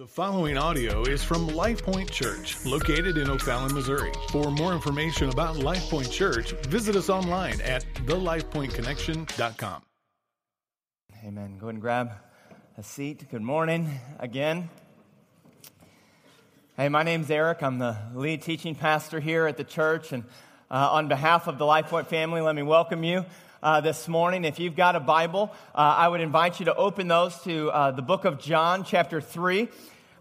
The following audio is from Life Point Church, located in O'Fallon, Missouri. For more information about Life Point Church, visit us online at thelifepointconnection.com. Amen. Go ahead and grab a seat. Good morning again. Hey, my name's Eric. I'm the lead teaching pastor here at the church. And uh, on behalf of the Life Point family, let me welcome you uh, this morning. If you've got a Bible, uh, I would invite you to open those to uh, the book of John, chapter 3.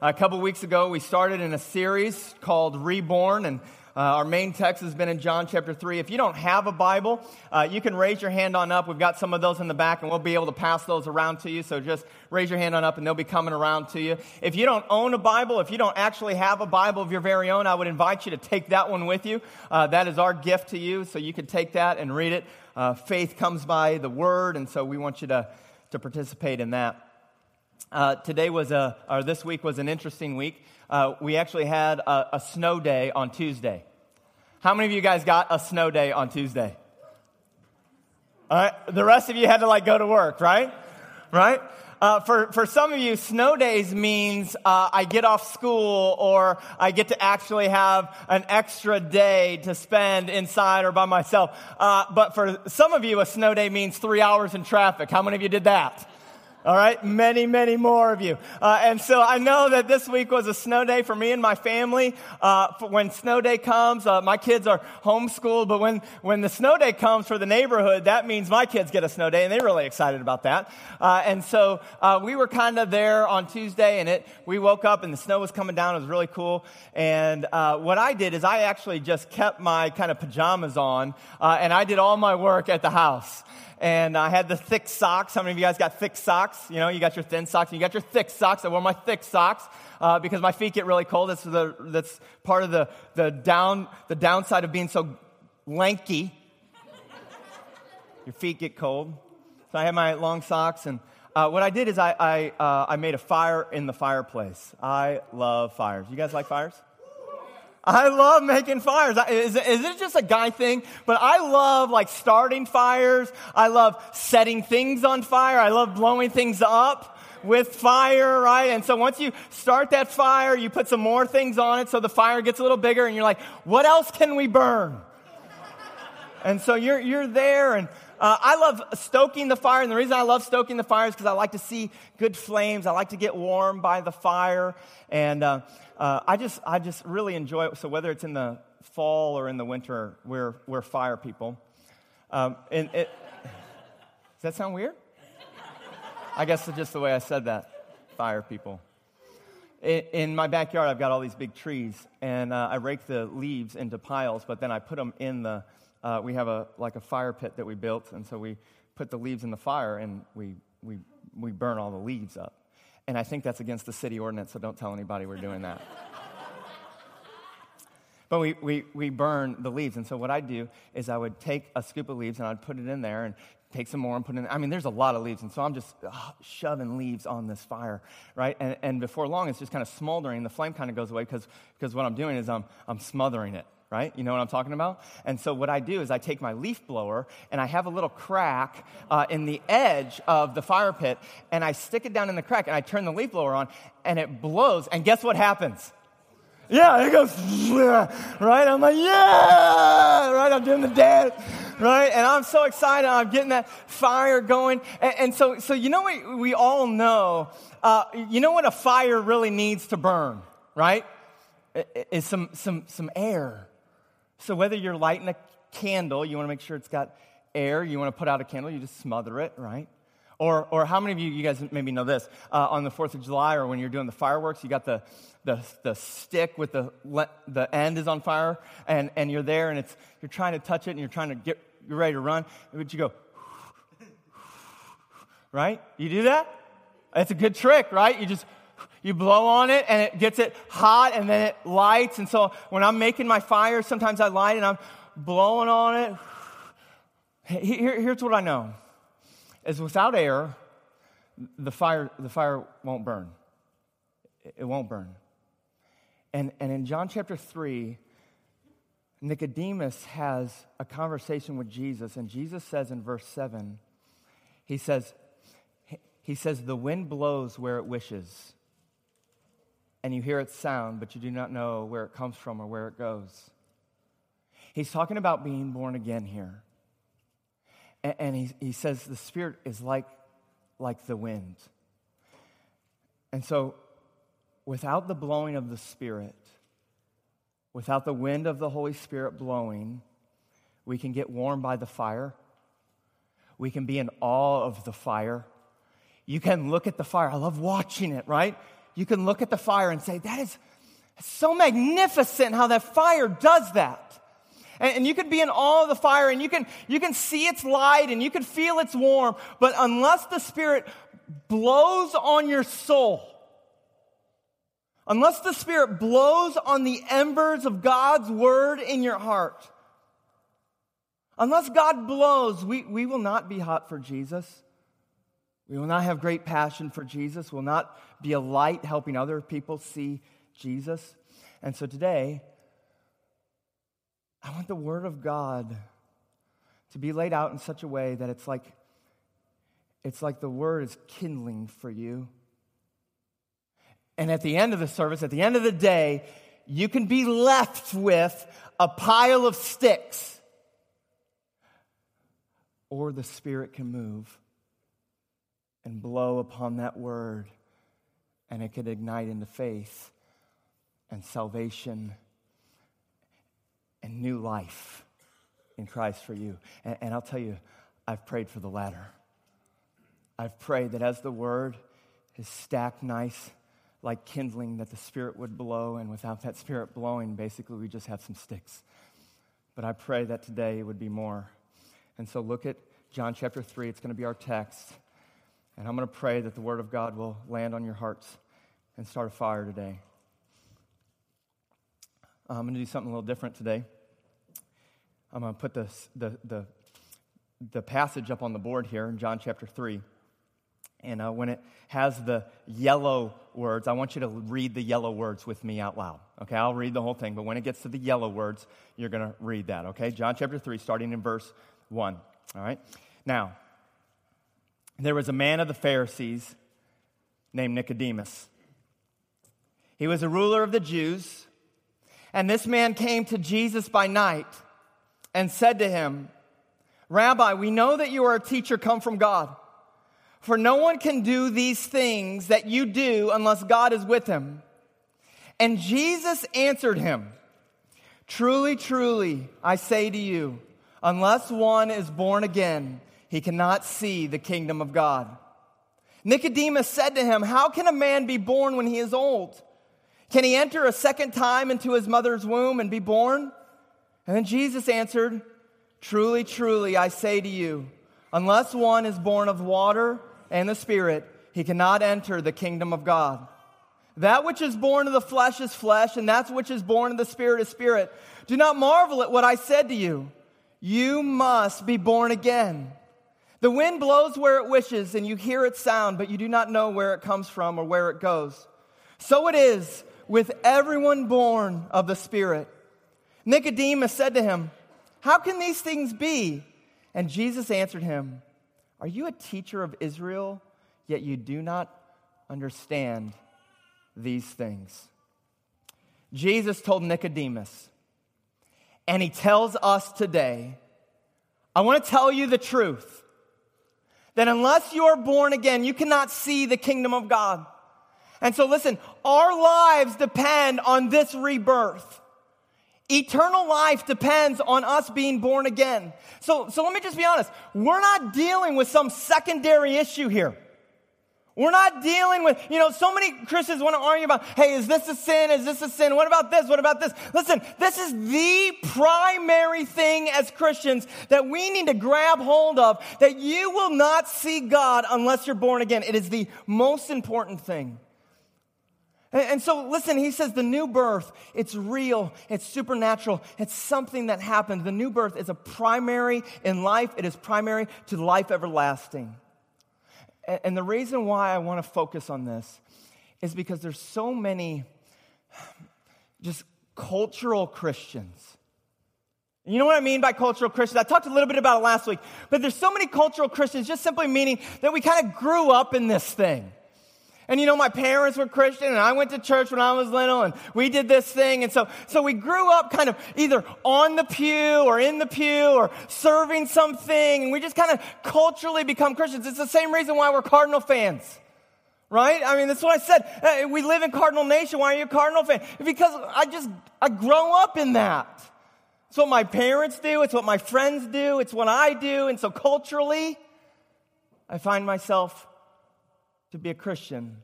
A couple weeks ago, we started in a series called Reborn, and uh, our main text has been in John chapter 3. If you don't have a Bible, uh, you can raise your hand on up. We've got some of those in the back, and we'll be able to pass those around to you. So just raise your hand on up, and they'll be coming around to you. If you don't own a Bible, if you don't actually have a Bible of your very own, I would invite you to take that one with you. Uh, that is our gift to you, so you can take that and read it. Uh, faith comes by the Word, and so we want you to, to participate in that. Uh, today was a, or this week was an interesting week. Uh, we actually had a, a, snow day on Tuesday. How many of you guys got a snow day on Tuesday? All right, the rest of you had to like go to work, right? Right? Uh, for, for some of you, snow days means uh, I get off school or I get to actually have an extra day to spend inside or by myself. Uh, but for some of you, a snow day means three hours in traffic. How many of you did that? All right, many, many more of you. Uh, and so I know that this week was a snow day for me and my family. Uh, when snow day comes, uh, my kids are homeschooled, but when, when the snow day comes for the neighborhood, that means my kids get a snow day, and they're really excited about that. Uh, and so uh, we were kind of there on Tuesday, and it we woke up and the snow was coming down. It was really cool. And uh, what I did is I actually just kept my kind of pajamas on, and I did all my work at the house and I had the thick socks. How many of you guys got thick socks? You know, you got your thin socks, and you got your thick socks. I wore my thick socks uh, because my feet get really cold. That's, the, that's part of the, the, down, the downside of being so lanky. your feet get cold. So I had my long socks, and uh, what I did is I, I, uh, I made a fire in the fireplace. I love fires. You guys like fires? I love making fires. Is, is it just a guy thing? But I love like starting fires. I love setting things on fire. I love blowing things up with fire, right? And so once you start that fire, you put some more things on it so the fire gets a little bigger and you're like, what else can we burn? and so you're, you're there and uh, I love stoking the fire, and the reason I love stoking the fire is because I like to see good flames. I like to get warm by the fire, and uh, uh, I just I just really enjoy it. So whether it's in the fall or in the winter, we're we're fire people. Um, and it, does that sound weird? I guess it's just the way I said that. Fire people. In, in my backyard, I've got all these big trees, and uh, I rake the leaves into piles, but then I put them in the uh, we have a like a fire pit that we built, and so we put the leaves in the fire and we we we burn all the leaves up. And I think that's against the city ordinance, so don't tell anybody we're doing that. but we, we, we burn the leaves. And so what I'd do is I would take a scoop of leaves and I'd put it in there and take some more and put it in I mean, there's a lot of leaves. And so I'm just uh, shoving leaves on this fire, right? And, and before long, it's just kind of smoldering. The flame kind of goes away because what I'm doing is I'm, I'm smothering it right? You know what I'm talking about? And so what I do is I take my leaf blower and I have a little crack uh, in the edge of the fire pit and I stick it down in the crack and I turn the leaf blower on and it blows. And guess what happens? Yeah, it goes, right? I'm like, yeah, right? I'm doing the dance, right? And I'm so excited. I'm getting that fire going. And, and so, so you know what we all know? Uh, you know what a fire really needs to burn, right? Is some, some, some air so whether you're lighting a candle, you want to make sure it's got air, you want to put out a candle, you just smother it, right? Or, or how many of you, you guys maybe know this, uh, on the 4th of July or when you're doing the fireworks, you got the, the, the stick with the, the end is on fire and, and you're there and it's, you're trying to touch it and you're trying to get, you're ready to run, but you go, right? You do that? It's a good trick, right? You just you blow on it and it gets it hot and then it lights. And so when I'm making my fire, sometimes I light and I'm blowing on it. Here, here's what I know is without air, the fire, the fire won't burn. It won't burn. And, and in John chapter 3, Nicodemus has a conversation with Jesus, and Jesus says in verse 7, he says, he says, the wind blows where it wishes and you hear its sound, but you do not know where it comes from or where it goes. He's talking about being born again here. And, and he, he says the Spirit is like, like the wind. And so, without the blowing of the Spirit, without the wind of the Holy Spirit blowing, we can get warmed by the fire. We can be in awe of the fire. You can look at the fire. I love watching it, right? You can look at the fire and say, That is so magnificent how that fire does that. And, and you can be in awe of the fire and you can, you can see its light and you can feel its warmth. But unless the Spirit blows on your soul, unless the Spirit blows on the embers of God's word in your heart, unless God blows, we, we will not be hot for Jesus. We will not have great passion for Jesus. We'll not be a light helping other people see Jesus. And so today, I want the Word of God to be laid out in such a way that it's like it's like the Word is kindling for you. And at the end of the service, at the end of the day, you can be left with a pile of sticks. Or the Spirit can move and blow upon that word, and it could ignite into faith and salvation and new life in Christ for you. And, and, I'll tell you, I've prayed for the latter. I've prayed that as the word is stacked nice, like kindling, that the Spirit would blow, and without that Spirit blowing, basically we just have some sticks. But I pray that today it would be more. And so look at John chapter 3, it's going to be our text. And I'm going to pray that the Word of God will land on your hearts and start a fire today. I'm going to do something a little different today. I'm going to put the, the, the, the passage up on the board here in John chapter 3. And uh, when it has the yellow words, I want you to read the yellow words with me out loud. Okay, I'll read the whole thing, but when it gets to the yellow words, you're going to read that. Okay, John chapter 3, starting in verse 1. All right, now, there was a man of the Pharisees named Nicodemus. He was a ruler of the Jews. And this man came to Jesus by night and said to him, Rabbi, we know that you are a teacher come from God. For no one can do these things that you do unless God is with him. And Jesus answered him, Truly, truly, I say to you, unless one is born again, he cannot see the kingdom of God. Nicodemus said to him, How can a man be born when he is old? Can he enter a second time into his mother's womb and be born? And then Jesus answered, Truly, truly, I say to you, unless one is born of water and the Spirit, he cannot enter the kingdom of God. That which is born of the flesh is flesh, and that which is born of the Spirit is spirit. Do not marvel at what I said to you. You must be born again. The wind blows where it wishes, and you hear its sound, but you do not know where it comes from or where it goes. So it is with everyone born of the Spirit. Nicodemus said to him, How can these things be? And Jesus answered him, Are you a teacher of Israel, yet you do not understand these things? Jesus told Nicodemus, and he tells us today, I want to tell you the truth that unless you are born again, you cannot see the kingdom of God. And so listen, our lives depend on this rebirth. Eternal life depends on us being born again. So, so let me just be honest. We're not dealing with some secondary issue here. We're not dealing with, you know, so many Christians want to argue about, hey, is this a sin? Is this a sin? What about this? What about this? Listen, this is the primary thing as Christians that we need to grab hold of that you will not see God unless you're born again. It is the most important thing. And so, listen, he says the new birth, it's real, it's supernatural, it's something that happens. The new birth is a primary in life, it is primary to life everlasting. And the reason why I want to focus on this is because there's so many just cultural Christians. You know what I mean by cultural Christians? I talked a little bit about it last week, but there's so many cultural Christians just simply meaning that we kind of grew up in this thing. And you know, my parents were Christian and I went to church when I was little and we did this thing. And so, so we grew up kind of either on the pew or in the pew or serving something. And we just kind of culturally become Christians. It's the same reason why we're Cardinal fans. Right? I mean, that's what I said. we live in Cardinal Nation. Why are you a Cardinal fan? Because I just, I grow up in that. It's what my parents do. It's what my friends do. It's what I do. And so culturally, I find myself to be a Christian.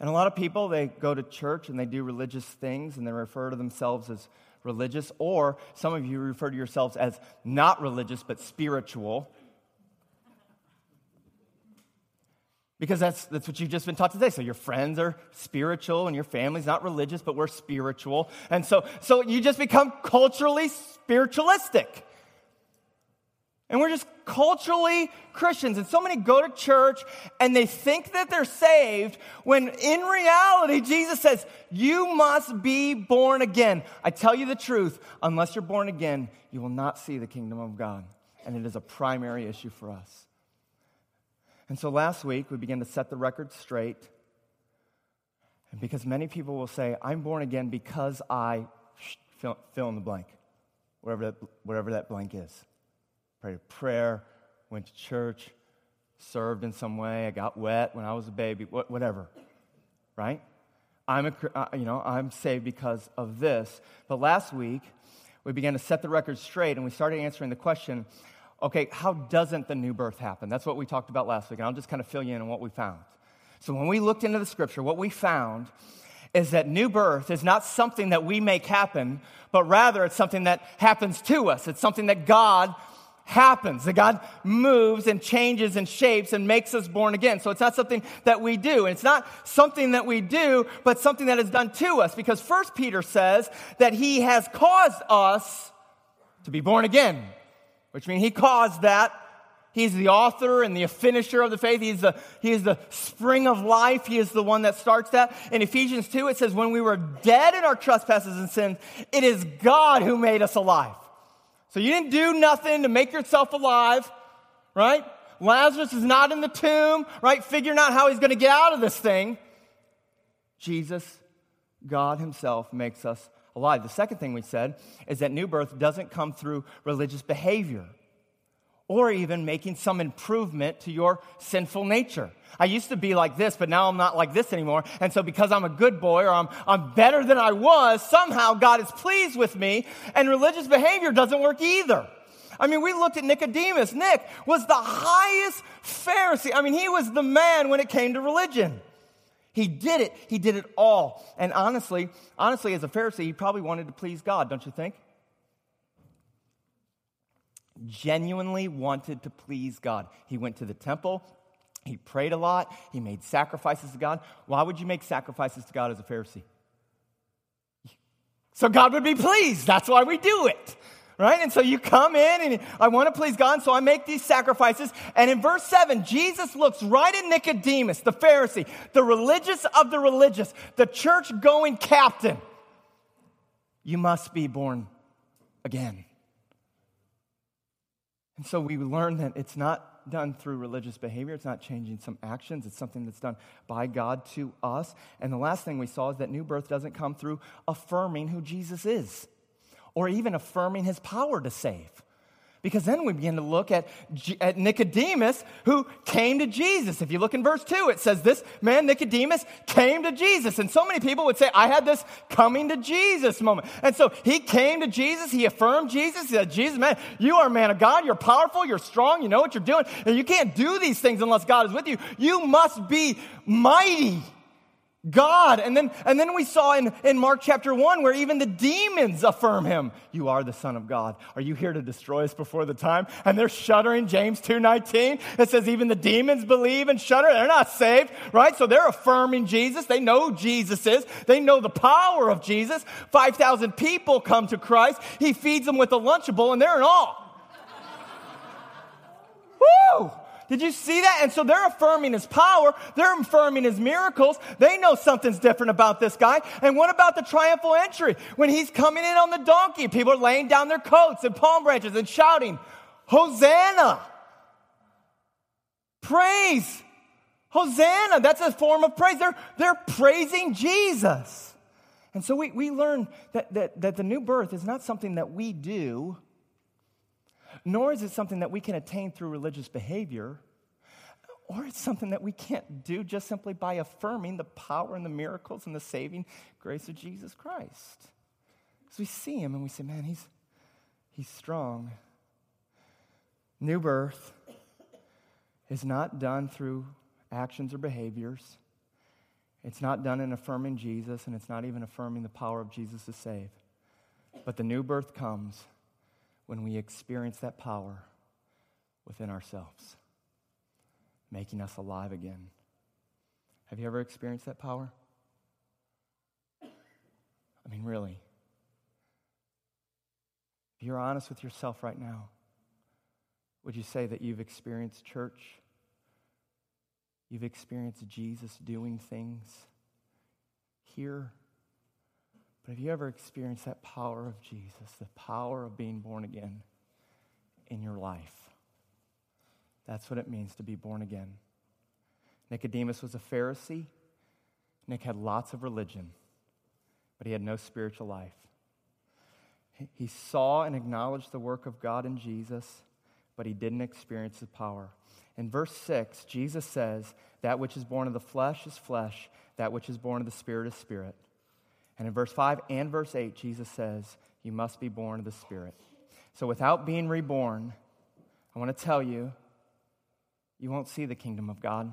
And a lot of people, they go to church and they do religious things and they refer to themselves as religious, or some of you refer to yourselves as not religious but spiritual. Because that's, that's what you've just been taught today. So your friends are spiritual and your family's not religious, but we're spiritual. And so, so you just become culturally spiritualistic. And we're just culturally Christians. And so many go to church and they think that they're saved when in reality, Jesus says, You must be born again. I tell you the truth, unless you're born again, you will not see the kingdom of God. And it is a primary issue for us. And so last week, we began to set the record straight. And because many people will say, I'm born again because I fill, fill in the blank, whatever that, whatever that blank is prayed a prayer, went to church, served in some way. I got wet when I was a baby, whatever, right? I'm a, uh, you know, I'm saved because of this. But last week, we began to set the record straight and we started answering the question okay, how doesn't the new birth happen? That's what we talked about last week, and I'll just kind of fill you in on what we found. So, when we looked into the scripture, what we found is that new birth is not something that we make happen, but rather it's something that happens to us. It's something that God happens, that God moves and changes and shapes and makes us born again. So it's not something that we do. And it's not something that we do, but something that is done to us. Because First Peter says that he has caused us to be born again, which means he caused that. He's the author and the finisher of the faith. He's the, he is the spring of life. He is the one that starts that. In Ephesians 2, it says, when we were dead in our trespasses and sins, it is God who made us alive. So you didn't do nothing to make yourself alive, right? Lazarus is not in the tomb, right? Figuring out how he's going to get out of this thing. Jesus, God Himself, makes us alive. The second thing we said is that new birth doesn't come through religious behavior or even making some improvement to your sinful nature. I used to be like this, but now I'm not like this anymore. And so because I'm a good boy or I'm, I'm better than I was, somehow God is pleased with me and religious behavior doesn't work either. I mean, we looked at Nicodemus. Nick was the highest Pharisee. I mean, he was the man when it came to religion. He did it. He did it all. And honestly, honestly, as a Pharisee, he probably wanted to please God, don't you think? Genuinely wanted to please God. He went to the temple. He prayed a lot. He made sacrifices to God. Why would you make sacrifices to God as a Pharisee? So God would be pleased. That's why we do it. Right? And so you come in and I want to please God, so I make these sacrifices. And in verse 7, Jesus looks right at Nicodemus, the Pharisee, the religious of the religious, the church going captain. You must be born again. And so we learn that it's not done through religious behavior. It's not changing some actions. It's something that's done by God to us. And the last thing we saw is that new birth doesn't come through affirming who Jesus is or even affirming his power to save. Because then we begin to look at, at Nicodemus who came to Jesus. If you look in verse 2, it says this man, Nicodemus, came to Jesus. And so many people would say, I had this coming to Jesus moment. And so he came to Jesus. He affirmed Jesus. He said, Jesus, man, you are a man of God. You're powerful. You're strong. You know what you're doing. And you can't do these things unless God is with you. You must be mighty. God. And then, and then we saw in, in Mark chapter 1 where even the demons affirm him. You are the Son of God. Are you here to destroy us before the time? And they're shuddering. James 2.19, it says even the demons believe and shudder. They're not saved, right? So they're affirming Jesus. They know Jesus is. They know the power of Jesus. 5,000 people come to Christ. He feeds them with a Lunchable and they're in awe. Woo! Did you see that? And so they're affirming his power. They're affirming his miracles. They know something's different about this guy. And what about the triumphal entry? When he's coming in on the donkey, people are laying down their coats and palm branches and shouting, Hosanna! Praise! Hosanna, that's a form of praise. They're, they're praising Jesus. And so we, we learn that, that, that the new birth is not something that we do, nor is it something that we can attain through religious behavior, or it's something that we can't do just simply by affirming the power and the miracles and the saving grace of Jesus Christ. As we see him and we say, man, he's, he's strong. New birth is not done through actions or behaviors. It's not done in affirming Jesus, and it's not even affirming the power of Jesus to save. But the new birth comes when we experience that power within ourselves, making us alive again. Have you ever experienced that power? I mean, really. If you're honest with yourself right now, would you say that you've experienced church? You've experienced Jesus doing things here? But have you ever experienced that power of Jesus, the power of being born again in your life? That's what it means to be born again. Nicodemus was a Pharisee. Nick had lots of religion, but he had no spiritual life. He saw and acknowledged the work of God in Jesus, but he didn't experience the power. In verse 6, Jesus says, That which is born of the flesh is flesh, that which is born of the spirit is spirit. And in verse 5 and verse 8, Jesus says, You must be born of the Spirit. So without being reborn, I want to tell you, you won't see the kingdom of God.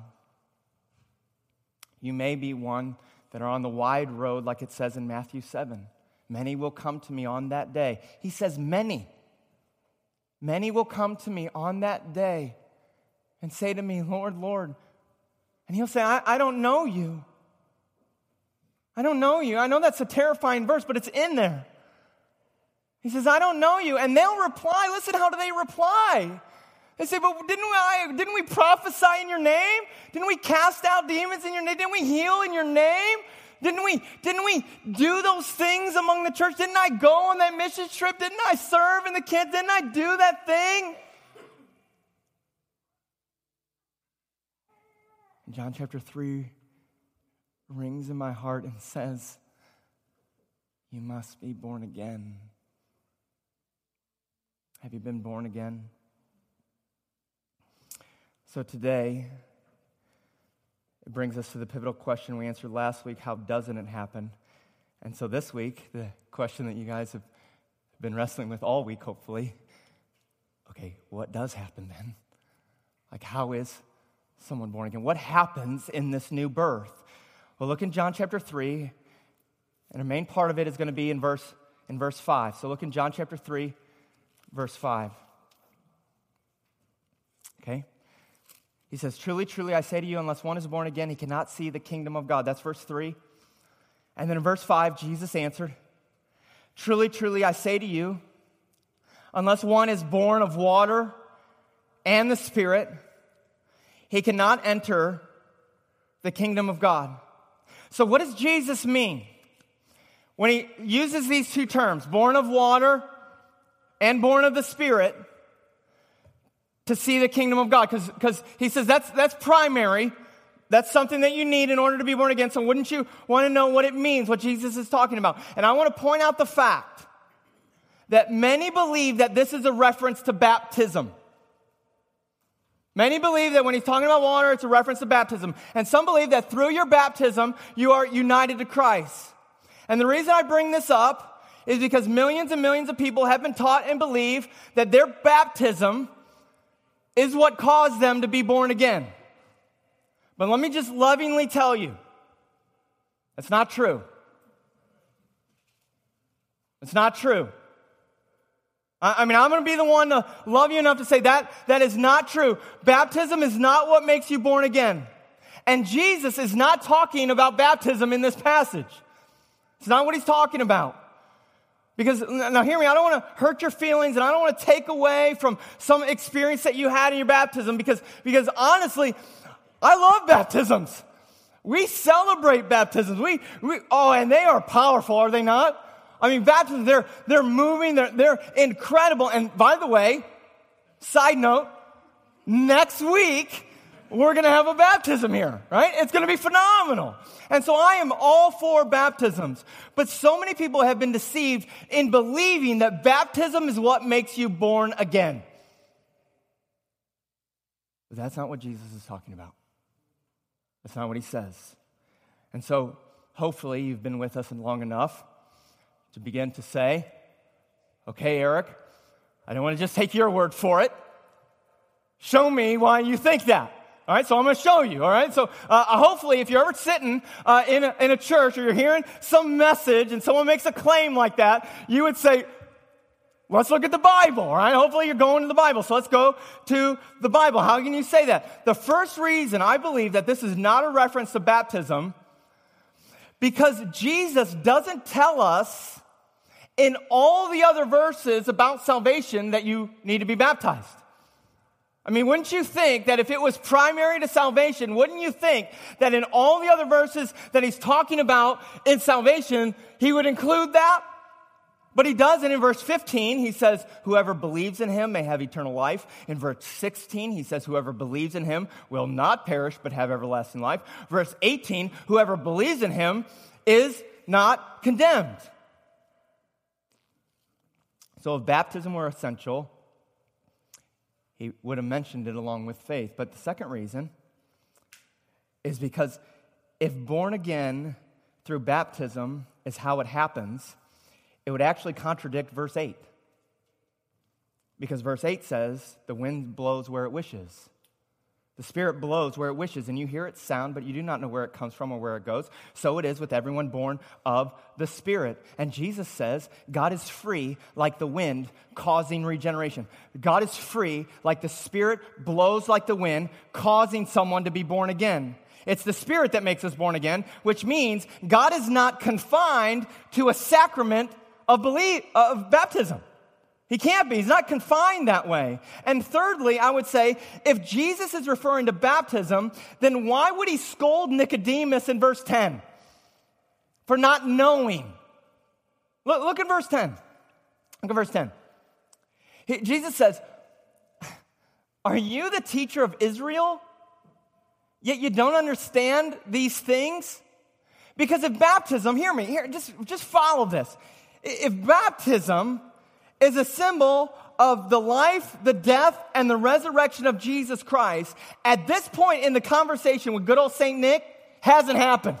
You may be one that are on the wide road, like it says in Matthew 7. Many will come to me on that day. He says, Many. Many will come to me on that day and say to me, Lord, Lord. And he'll say, I, I don't know you. I don't know you. I know that's a terrifying verse, but it's in there. He says, I don't know you. And they'll reply. Listen, how do they reply? They say, but didn't we, didn't we prophesy in your name? Didn't we cast out demons in your name? Didn't we heal in your name? Didn't we, didn't we do those things among the church? Didn't I go on that mission trip? Didn't I serve in the kids? Didn't I do that thing? John chapter 3 rings in my heart and says, You must be born again. Have you been born again? So today, it brings us to the pivotal question we answered last week how doesn't it happen? And so this week, the question that you guys have been wrestling with all week, hopefully okay, what does happen then? Like, how is someone born again? What happens in this new birth? Well, look in John chapter 3, and a main part of it is going to be in verse, in verse 5. So look in John chapter 3, verse 5. Okay? He says, Truly, truly, I say to you, unless one is born again, he cannot see the kingdom of God. That's verse 3. And then in verse 5, Jesus answered, Truly, truly, I say to you, unless one is born of water and the Spirit, he cannot enter the kingdom of God. So, what does Jesus mean? When he uses these two terms, born of water and born of the Spirit, to see the kingdom of God, because he says that's, that's primary. That's something that you need in order to be born again. So, wouldn't you want to know what it means, what Jesus is talking about? And I want to point out the fact that many believe that this is a reference to baptism. Many believe that when he's talking about water, it's a reference to baptism. And some believe that through your baptism, you are united to Christ. And the reason I bring this up is because millions and millions of people have been taught and believe that their baptism is what caused them to be born again. But let me just lovingly tell you that's not true. It's not true. I mean, I'm going to be the one to love you enough to say that that is not true. Baptism is not what makes you born again. And Jesus is not talking about baptism in this passage. It's not what he's talking about. Because, now hear me, I don't want to hurt your feelings and I don't want to take away from some experience that you had in your baptism because, because honestly, I love baptisms. We celebrate baptisms. We, we, oh, and they are powerful, are they not? I mean, baptisms, they're, they're moving, they're, they're incredible. And by the way, side note, next week, we're going to have a baptism here, right? It's going to be phenomenal. And so I am all for baptisms. But so many people have been deceived in believing that baptism is what makes you born again. But that's not what Jesus is talking about. That's not what he says. And so hopefully you've been with us long enough to begin to say, okay, Eric, I don't want to just take your word for it. Show me why you think that. All right, so I'm going to show you. All right, so uh, hopefully, if you're ever sitting uh, in, a, in a church or you're hearing some message and someone makes a claim like that, you would say, Let's look at the Bible, all right? Hopefully you're going to the Bible. So let's go to the Bible. How can you say that? The first reason I believe that this is not a reference to baptism because Jesus doesn't tell us in all the other verses about salvation that you need to be baptized. I mean, wouldn't you think that if it was primary to salvation, wouldn't you think that in all the other verses that he's talking about in salvation, he would include that? But he does it in verse 15. He says, Whoever believes in him may have eternal life. In verse 16, he says, Whoever believes in him will not perish but have everlasting life. Verse 18, Whoever believes in him is not condemned. So if baptism were essential, he would have mentioned it along with faith. But the second reason is because if born again through baptism is how it happens, it would actually contradict verse 8. Because verse 8 says, the wind blows where it wishes. The Spirit blows where it wishes, and you hear its sound, but you do not know where it comes from or where it goes. So it is with everyone born of the Spirit. And Jesus says, God is free like the wind, causing regeneration. God is free like the Spirit blows like the wind, causing someone to be born again. It's the Spirit that makes us born again, which means God is not confined to a sacrament of, belief, of baptism. He can't be. He's not confined that way. And thirdly, I would say, if Jesus is referring to baptism, then why would he scold Nicodemus in verse 10 for not knowing? Look, look at verse 10. Look at verse 10. He, Jesus says, Are you the teacher of Israel? Yet you don't understand these things? Because if baptism, hear me, here, just, just follow this. If baptism is a symbol of the life, the death, and the resurrection of Jesus Christ, at this point in the conversation with good old St. Nick, hasn't happened.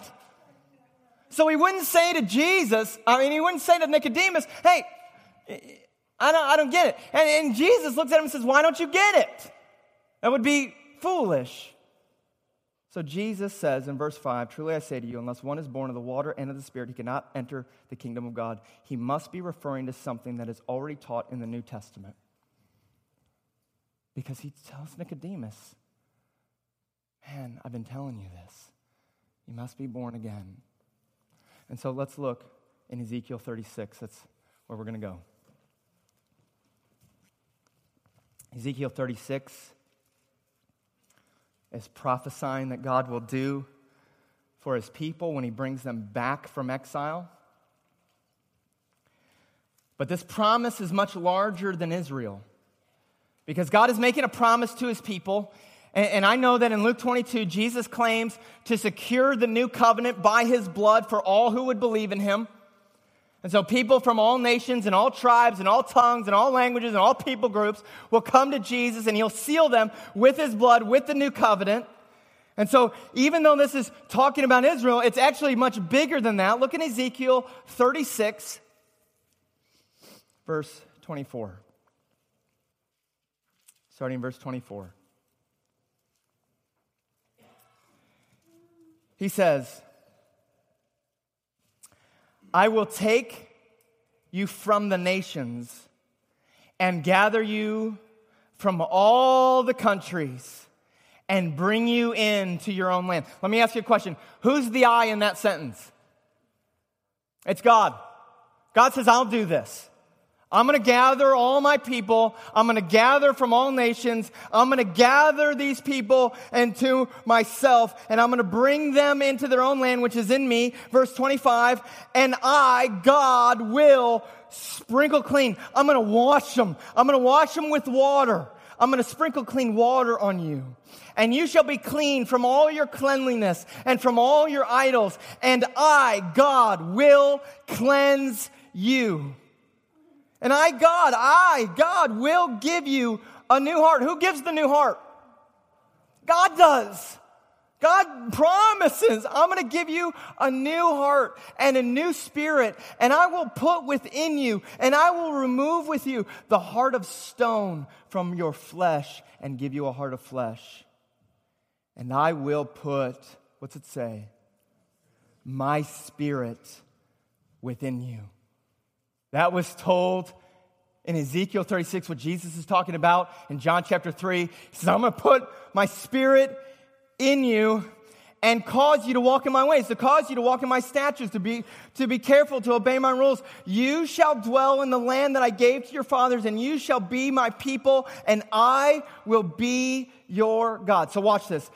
So he wouldn't say to Jesus, I mean, he wouldn't say to Nicodemus, hey, I don't, I don't get it. And, and Jesus looks at him and says, why don't you get it? That would be foolish. So Jesus says in verse 5 Truly I say to you, unless one is born of the water and of the Spirit, he cannot enter the kingdom of God. He must be referring to something that is already taught in the New Testament. Because he tells Nicodemus, Man, I've been telling you this. You must be born again. And so let's look in Ezekiel 36. That's where we're going to go. Ezekiel 36 is prophesying that God will do for his people when he brings them back from exile. But this promise is much larger than Israel because God is making a promise to his people. And, I know that in Luke 22, Jesus claims to secure the new covenant by his blood for all who would believe in him. And so people from all nations and all tribes and all tongues and all languages and all people groups will come to Jesus and he'll seal them with his blood, with the new covenant. And so even though this is talking about Israel, it's actually much bigger than that. Look in Ezekiel 36, verse 24. Starting in verse 24. He says, I will take you from the nations and gather you from all the countries and bring you into your own land. Let me ask you a question. Who's the I in that sentence? It's God. God says, I'll do this. I'm going to gather all my people. I'm going to gather from all nations. I'm going to gather these people into myself and I'm going to bring them into their own land, which is in me. Verse 25. And I, God, will sprinkle clean. I'm going to wash them. I'm going to wash them with water. I'm going to sprinkle clean water on you. And you shall be clean from all your cleanliness and from all your idols. And I, God, will cleanse you. And I, God, I, God, will give you a new heart. Who gives the new heart? God does. God promises, I'm going to give you a new heart and a new spirit, and I will put within you, and I will remove with you the heart of stone from your flesh and give you a heart of flesh. And I will put, what's it say? My spirit within you. That was told in Ezekiel 36, what Jesus is talking about in John chapter 3. He says, I'm going to put my spirit in you and cause you to walk in my ways, to cause you to walk in my statutes, to be, to be careful, to obey my rules. You shall dwell in the land that I gave to your fathers, and you shall be my people, and I will be your God. So watch this.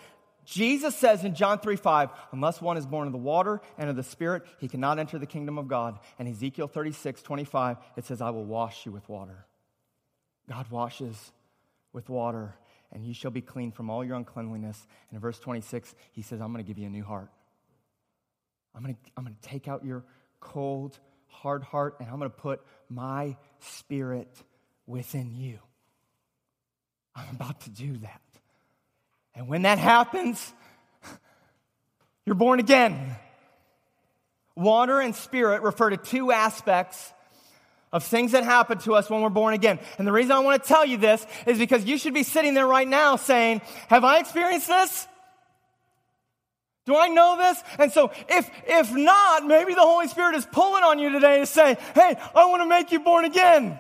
Jesus says in John 3 5, unless one is born of the water and of the Spirit, he cannot enter the kingdom of God. And Ezekiel 36 25, it says, I will wash you with water. God washes with water, and you shall be clean from all your uncleanliness. And in verse 26, he says, I'm going to give you a new heart. I'm going to, I'm going to take out your cold, hard heart, and I'm going to put my spirit within you. I'm about to do that. And when that happens, you're born again. Water and spirit refer to two aspects of things that happen to us when we're born again. And the reason I want to tell you this is because you should be sitting there right now saying, Have I experienced this? Do I know this? And so if, if not, maybe the Holy Spirit is pulling on you today to say, Hey, I want to make you born again.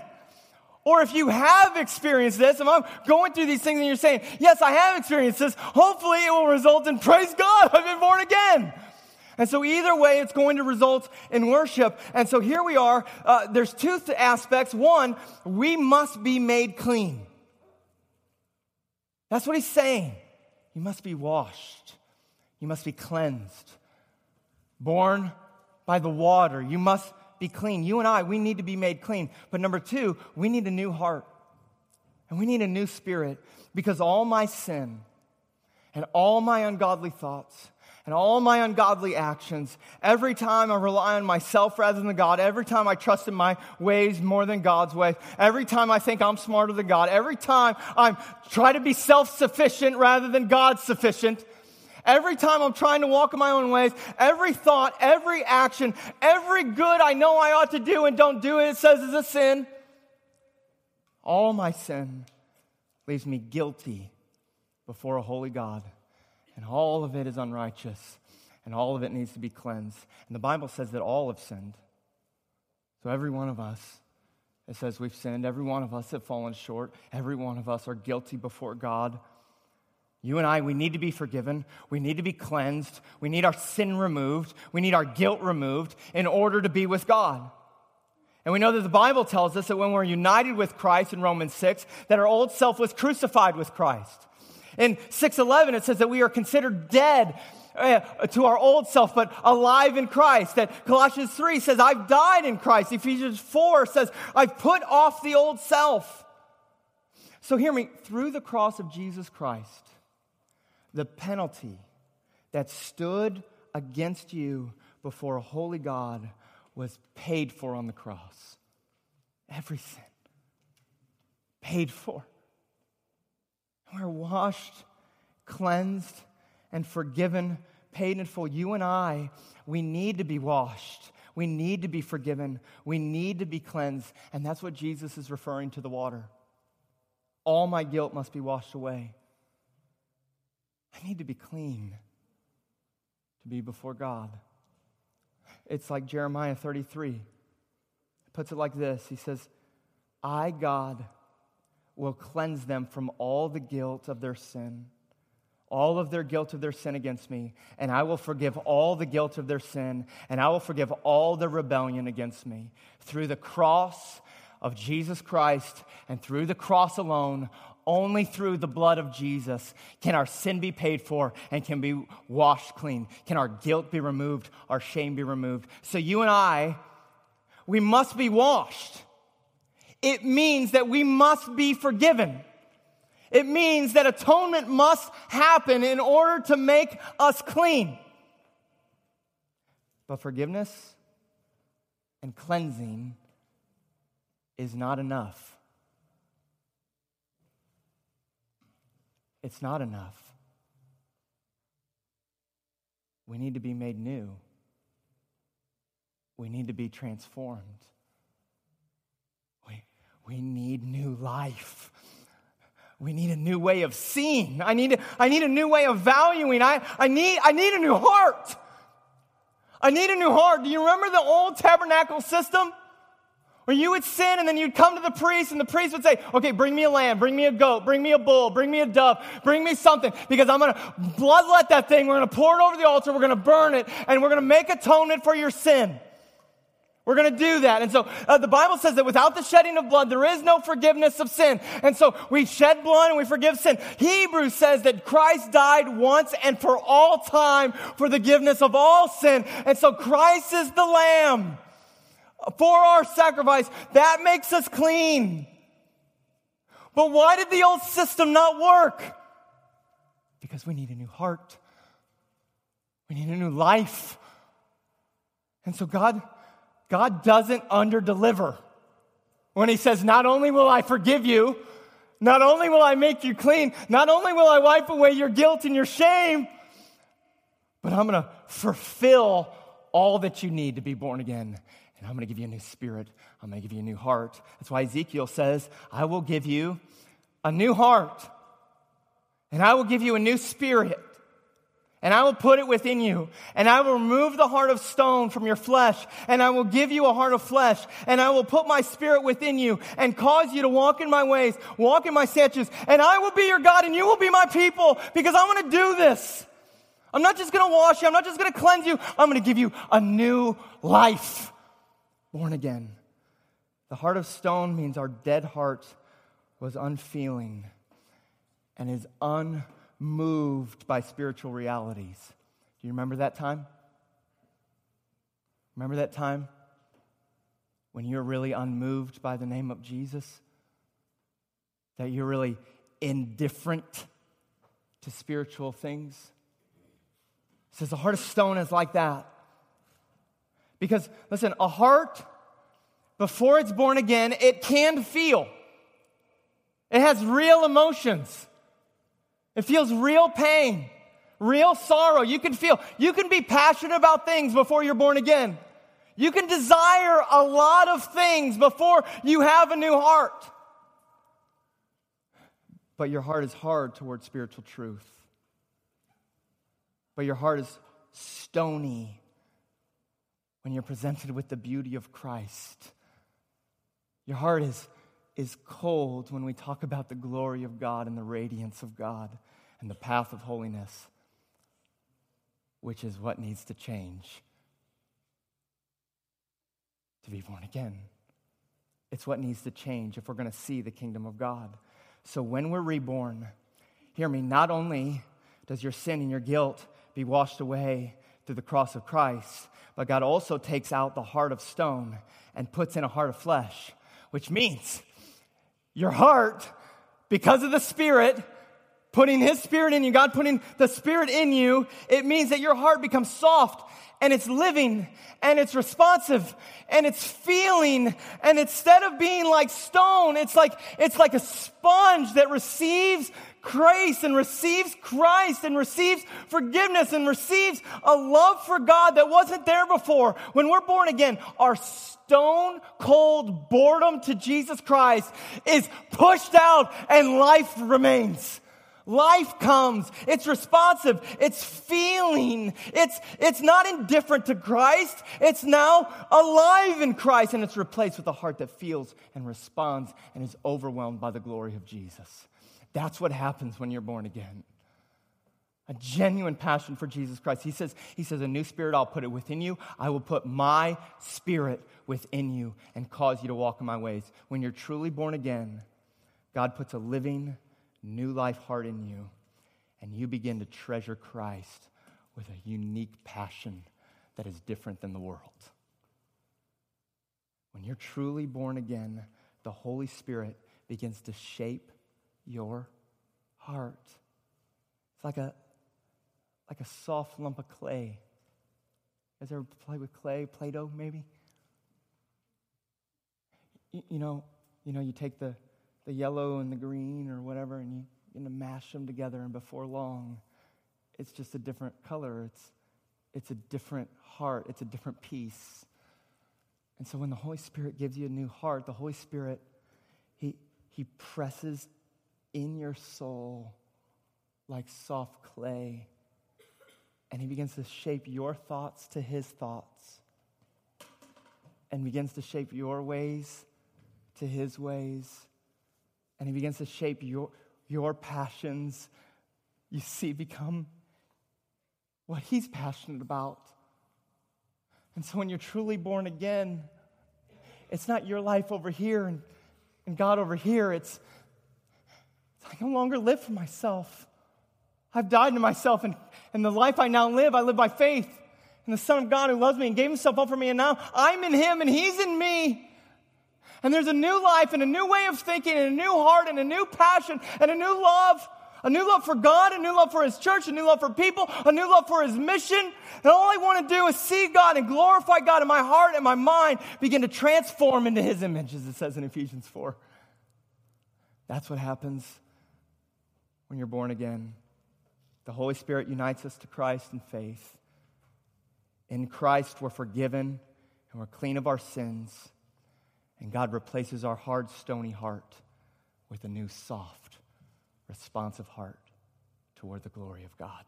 Or if you have experienced this, if I'm going through these things and you're saying, yes, I have experienced this, hopefully it will result in praise God, I've been born again. And so either way, it's going to result in worship. And so here we are. Uh, there's two th- aspects. One, we must be made clean. That's what he's saying. You must be washed. You must be cleansed. Born by the water. You must be clean. You and I, we need to be made clean. But number two, we need a new heart. And we need a new spirit because all my sin and all my ungodly thoughts and all my ungodly actions, every time I rely on myself rather than God, every time I trust in my ways more than God's ways, every time I think I'm smarter than God, every time I try to be self sufficient rather than God sufficient, Every time I'm trying to walk in my own ways, every thought, every action, every good I know I ought to do and don't do it, it says is a sin. All my sin leaves me guilty before a holy God. And all of it is unrighteous. And all of it needs to be cleansed. And the Bible says that all have sinned. So every one of us, it says we've sinned. Every one of us have fallen short. Every one of us are guilty before God. You and I, we need to be forgiven. We need to be cleansed. We need our sin removed. We need our guilt removed in order to be with God. And we know that the Bible tells us that when we're united with Christ in Romans 6, that our old self was crucified with Christ. In 6:11 it says that we are considered dead uh, to our old self but alive in Christ. That Colossians 3 says I've died in Christ. Ephesians 4 says I've put off the old self. So hear me, through the cross of Jesus Christ, the penalty that stood against you before a holy God was paid for on the cross. Every sin. Paid for. We're washed, cleansed, and forgiven, paid in full. You and I, we need to be washed. We need to be forgiven. We need to be cleansed. And that's what Jesus is referring to the water. All my guilt must be washed away. I need to be clean to be before God. It's like Jeremiah 33. He puts it like this He says, I, God, will cleanse them from all the guilt of their sin, all of their guilt of their sin against me, and I will forgive all the guilt of their sin, and I will forgive all the rebellion against me. Through the cross of Jesus Christ and through the cross alone, only through the blood of Jesus can our sin be paid for and can be washed clean. Can our guilt be removed, our shame be removed. So you and I, we must be washed. It means that we must be forgiven. It means that atonement must happen in order to make us clean. But forgiveness and cleansing is not enough. It's not enough. We need to be made new. We need to be transformed. We, we need new life. We need a new way of seeing. I need, I need a new way of valuing. I, I, need, I need a new heart. I need a new heart. Do you remember the old tabernacle system? Where you would sin and then you'd come to the priest and the priest would say, okay, bring me a lamb, bring me a goat, bring me a bull, bring me a dove, bring me something because I'm going to bloodlet that thing. We're going to pour it over the altar. We're going to burn it and we're going to make atonement for your sin. We're going to do that. And so uh, the Bible says that without the shedding of blood, there is no forgiveness of sin. And so we shed blood and we forgive sin. Hebrews says that Christ died once and for all time for the forgiveness of all sin. And so Christ is the Lamb for our sacrifice. That makes us clean. But why did the old system not work? Because we need a new heart. We need a new life. And so God, God doesn't underdeliver. When he says, not only will I forgive you, not only will I make you clean, not only will I wipe away your guilt and your shame, but I'm going to fulfill all that you need to be born again and I'm going to give you a new spirit. I'm going to give you a new heart. That's why Ezekiel says, I will give you a new heart, and I will give you a new spirit. And I will put it within you. And I will remove the heart of stone from your flesh. And I will give you a heart of flesh. And I will put my spirit within you and cause you to walk in my ways, walk in my statutes. And I will be your God and you will be my people because I'm going to do this. I'm not just going to wash you. I'm not just going to cleanse you. I'm going to give you a new life born again. The heart of stone means our dead heart was unfeeling and is unmoved by spiritual realities. Do you remember that time? Remember that time when you're really unmoved by the name of Jesus? That you're really indifferent to spiritual things? It says the heart of stone is like that. Because, listen, a heart, before it's born again, it can feel. It has real emotions. It feels real pain, real sorrow. You can feel, you can be passionate about things before you're born again. You can desire a lot of things before you have a new heart. But your heart is hard towards spiritual truth. But your heart is stony when you're presented with the beauty of Christ. Your heart is, is cold when we talk about the glory of God and the radiance of God and the path of holiness, which is what needs to change to be born again. It's what needs to change if we're going to see the kingdom of God. So when we're reborn, hear me, not only does your sin and your guilt be washed away through the cross of Christ, but God also takes out the heart of stone and puts in a heart of flesh, which means your heart, because of the Spirit, putting His Spirit in you, God putting the Spirit in you, it means that your heart becomes soft and it's living and it's responsive and it's feeling. And instead of being like stone it's like it's like a sponge that receives grace and receives Christ and receives forgiveness and receives a love for God that wasn't there before. When we're born again, our stone cold boredom to Jesus Christ is pushed out and life remains. Life comes. It's responsive. It's feeling. It's, it's not indifferent to Christ. It's now alive in Christ and it's replaced with a heart that feels and responds and is overwhelmed by the glory of Jesus. That's what happens when you're born again. A genuine passion for Jesus Christ. He says, he says, a new spirit I'll put it within you. I will put my spirit within you and cause you to walk in my ways. When you're truly born again, God puts a living, new life heart in you, and you begin to treasure Christ with a unique passion that is different than the world. When you're truly born again, the Holy Spirit begins to shape your heart. It's like a, like a soft lump of clay. Has ever played with clay, Play-Doh maybe? You, you, know, you know, you take the, the yellow and the green or whatever, and you, you know, mash them together, and before long, it's just a different color. It's, it's a different heart. It's a different piece. And so when the Holy Spirit gives you a new heart, the Holy Spirit, He, he presses in your soul like soft clay. And He begins to shape your thoughts to His thoughts. And begins to shape your ways to His ways. And He begins to shape your, your passions, you see, become what He's passionate about. And so when you're truly born again, it's not your life over here and, and God over here. It's, I no longer live for myself. I've died to myself, and, and the life I now live, I live by faith in the Son of God who loves me and gave himself up for me, and now I'm in him and he's in me. And there's a new life and a new way of thinking and a new heart and a new passion and a new love a new love for God, a new love for His church, a new love for people, a new love for His mission. And all I want to do is see God and glorify God in my heart and my mind begin to transform into His image, as it says in Ephesians 4. That's what happens when you're born again. The Holy Spirit unites us to Christ in faith. In Christ, we're forgiven and we're clean of our sins. And God replaces our hard, stony heart with a new, soft, responsive heart toward the glory of God.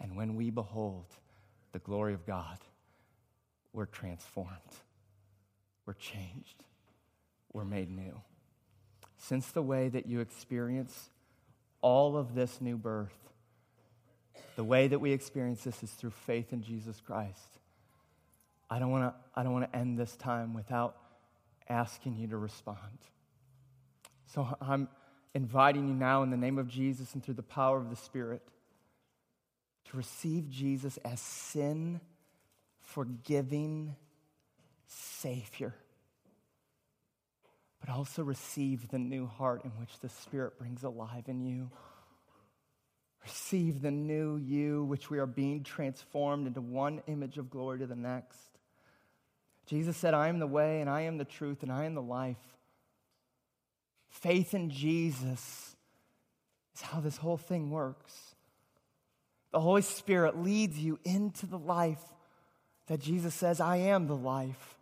And when we behold the glory of God, we're transformed, we're changed, we're made new. Since the way that you experience all of this new birth, the way that we experience this is through faith in Jesus Christ. I don't want to I don't want to end this time without asking you to respond. So I'm inviting you now in the name of Jesus and through the power of the Spirit to receive Jesus as sin forgiving Savior. But also receive the new heart in which the Spirit brings alive in you. Receive the new you, which we are being transformed into one image of glory to the next. Jesus said, I am the way, and I am the truth, and I am the life. Faith in Jesus is how this whole thing works. The Holy Spirit leads you into the life that Jesus says, I am the life.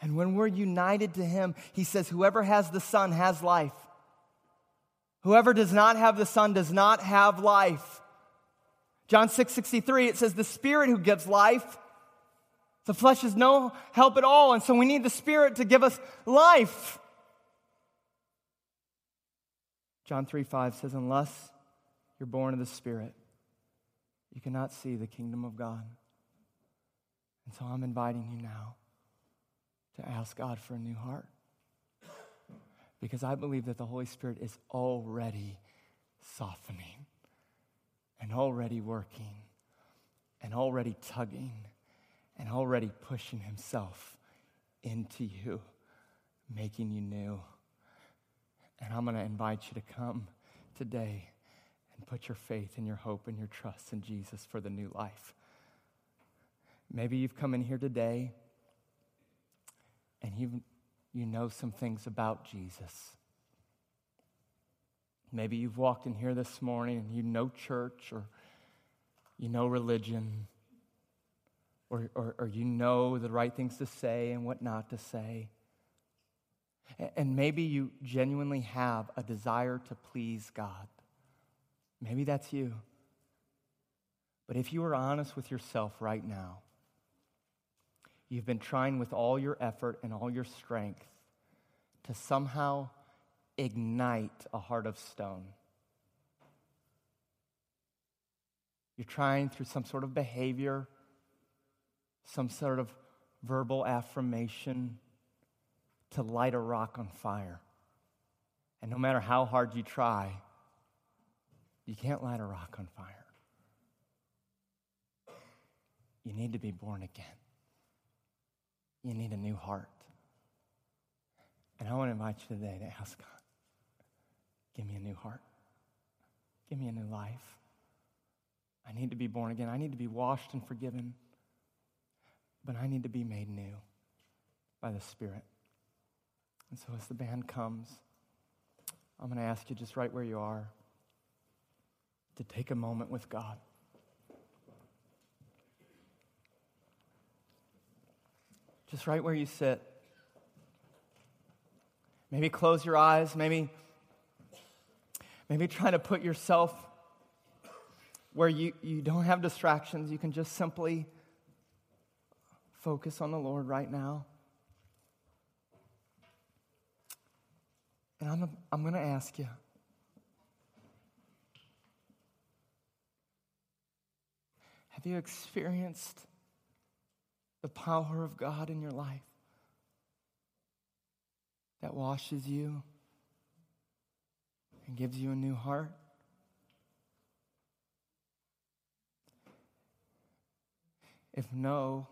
And when we're united to Him, He says, Whoever has the Son has life. Whoever does not have the Son does not have life. John 6 63, it says, The Spirit who gives life, the flesh is no help at all. And so we need the Spirit to give us life. John 3 5 says, Unless you're born of the Spirit, you cannot see the kingdom of God. And so I'm inviting you now to ask God for a new heart. Because I believe that the Holy Spirit is already softening and already working and already tugging and already pushing himself into you, making you new. And I'm going to invite you to come today and put your faith and your hope and your trust in Jesus for the new life. Maybe you've come in here today and you you know some things about Jesus. Maybe you've walked in here this morning and you know church or you know religion or, or, or you know the right things to say and what not to say. And maybe you genuinely have a desire to please God. Maybe that's you. But if you are honest with yourself right now, you've been trying with all your effort and all your strength to somehow ignite a heart of stone. You're trying through some sort of behavior, some sort of verbal affirmation to light a rock on fire. And no matter how hard you try, you can't light a rock on fire. You need to be born again. You need a new heart. And I want to invite you today to ask God, give me a new heart. Give me a new life. I need to be born again. I need to be washed and forgiven. But I need to be made new by the Spirit. And so as the band comes, I'm going to ask you just right where you are to take a moment with God. Just right where you sit. Maybe close your eyes. Maybe, maybe try to put yourself where you, you don't have distractions. You can just simply focus on the Lord right now. And I'm, I'm going to ask you have you experienced the power of God in your life that washes you and gives you a new heart? If no,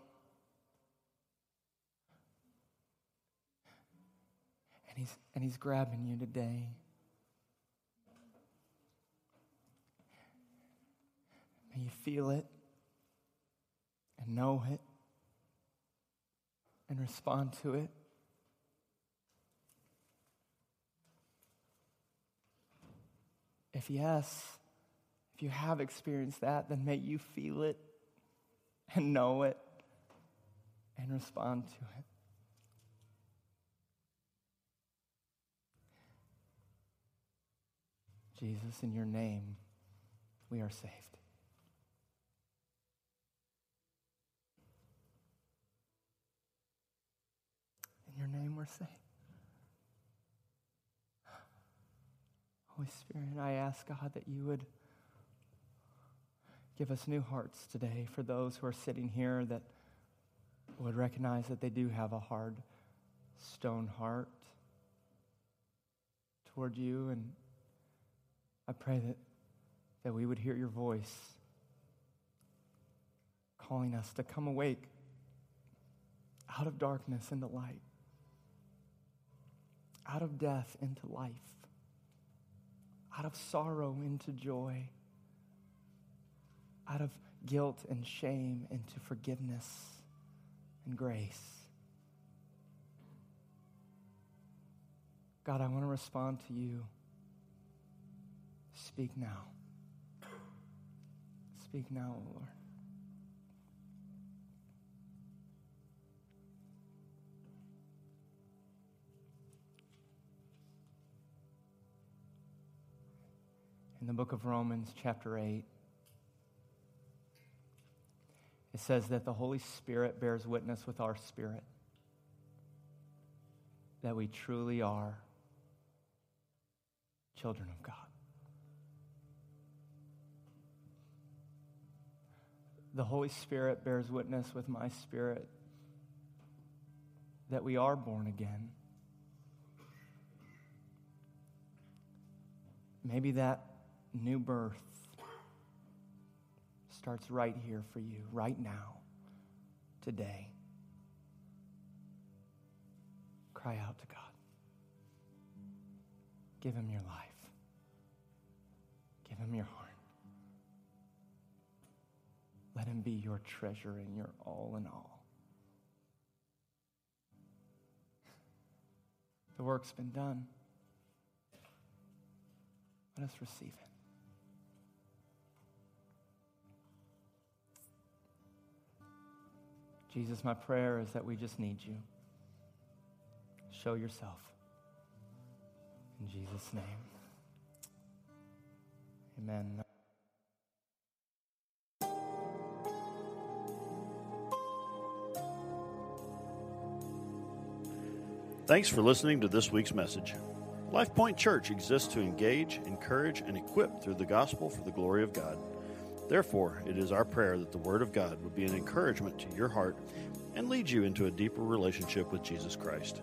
and he's, and he's grabbing you today. May you feel it and know it and respond to it. If yes, if you have experienced that, then may you feel it and know it and respond to it. Jesus, in your name, we are saved. Your name, we're saved. Holy Spirit, I ask God that you would give us new hearts today for those who are sitting here that would recognize that they do have a hard stone heart toward you and I pray that, that we would hear your voice calling us to come awake out of darkness into light, out of death into life, out of sorrow into joy, out of guilt and shame into forgiveness and grace. God, I want to respond to you. Speak now. Speak now, Lord. In the book of Romans, chapter 8, it says that the Holy Spirit bears witness with our spirit that we truly are children of God. the Holy Spirit bears witness with my spirit that we are born again. Maybe that new birth starts right here for you, right now, today. Cry out to God. Give him your life, give him your heart. Let him be your treasure and your all in all. The work's been done. Let us receive it. Jesus, my prayer is that we just need you. Show yourself. In Jesus' name. Amen. Thanks for listening to this week's message. LifePoint Church exists to engage, encourage, and equip through the gospel for the glory of God. Therefore, it is our prayer that the Word of God would be an encouragement to your heart and lead you into a deeper relationship with Jesus Christ.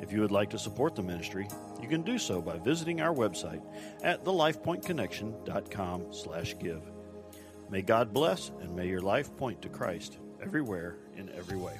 If you would like to support the ministry, you can do so by visiting our website at thelifepointconnection.com slash give. May God bless and may your life point to Christ everywhere in every way.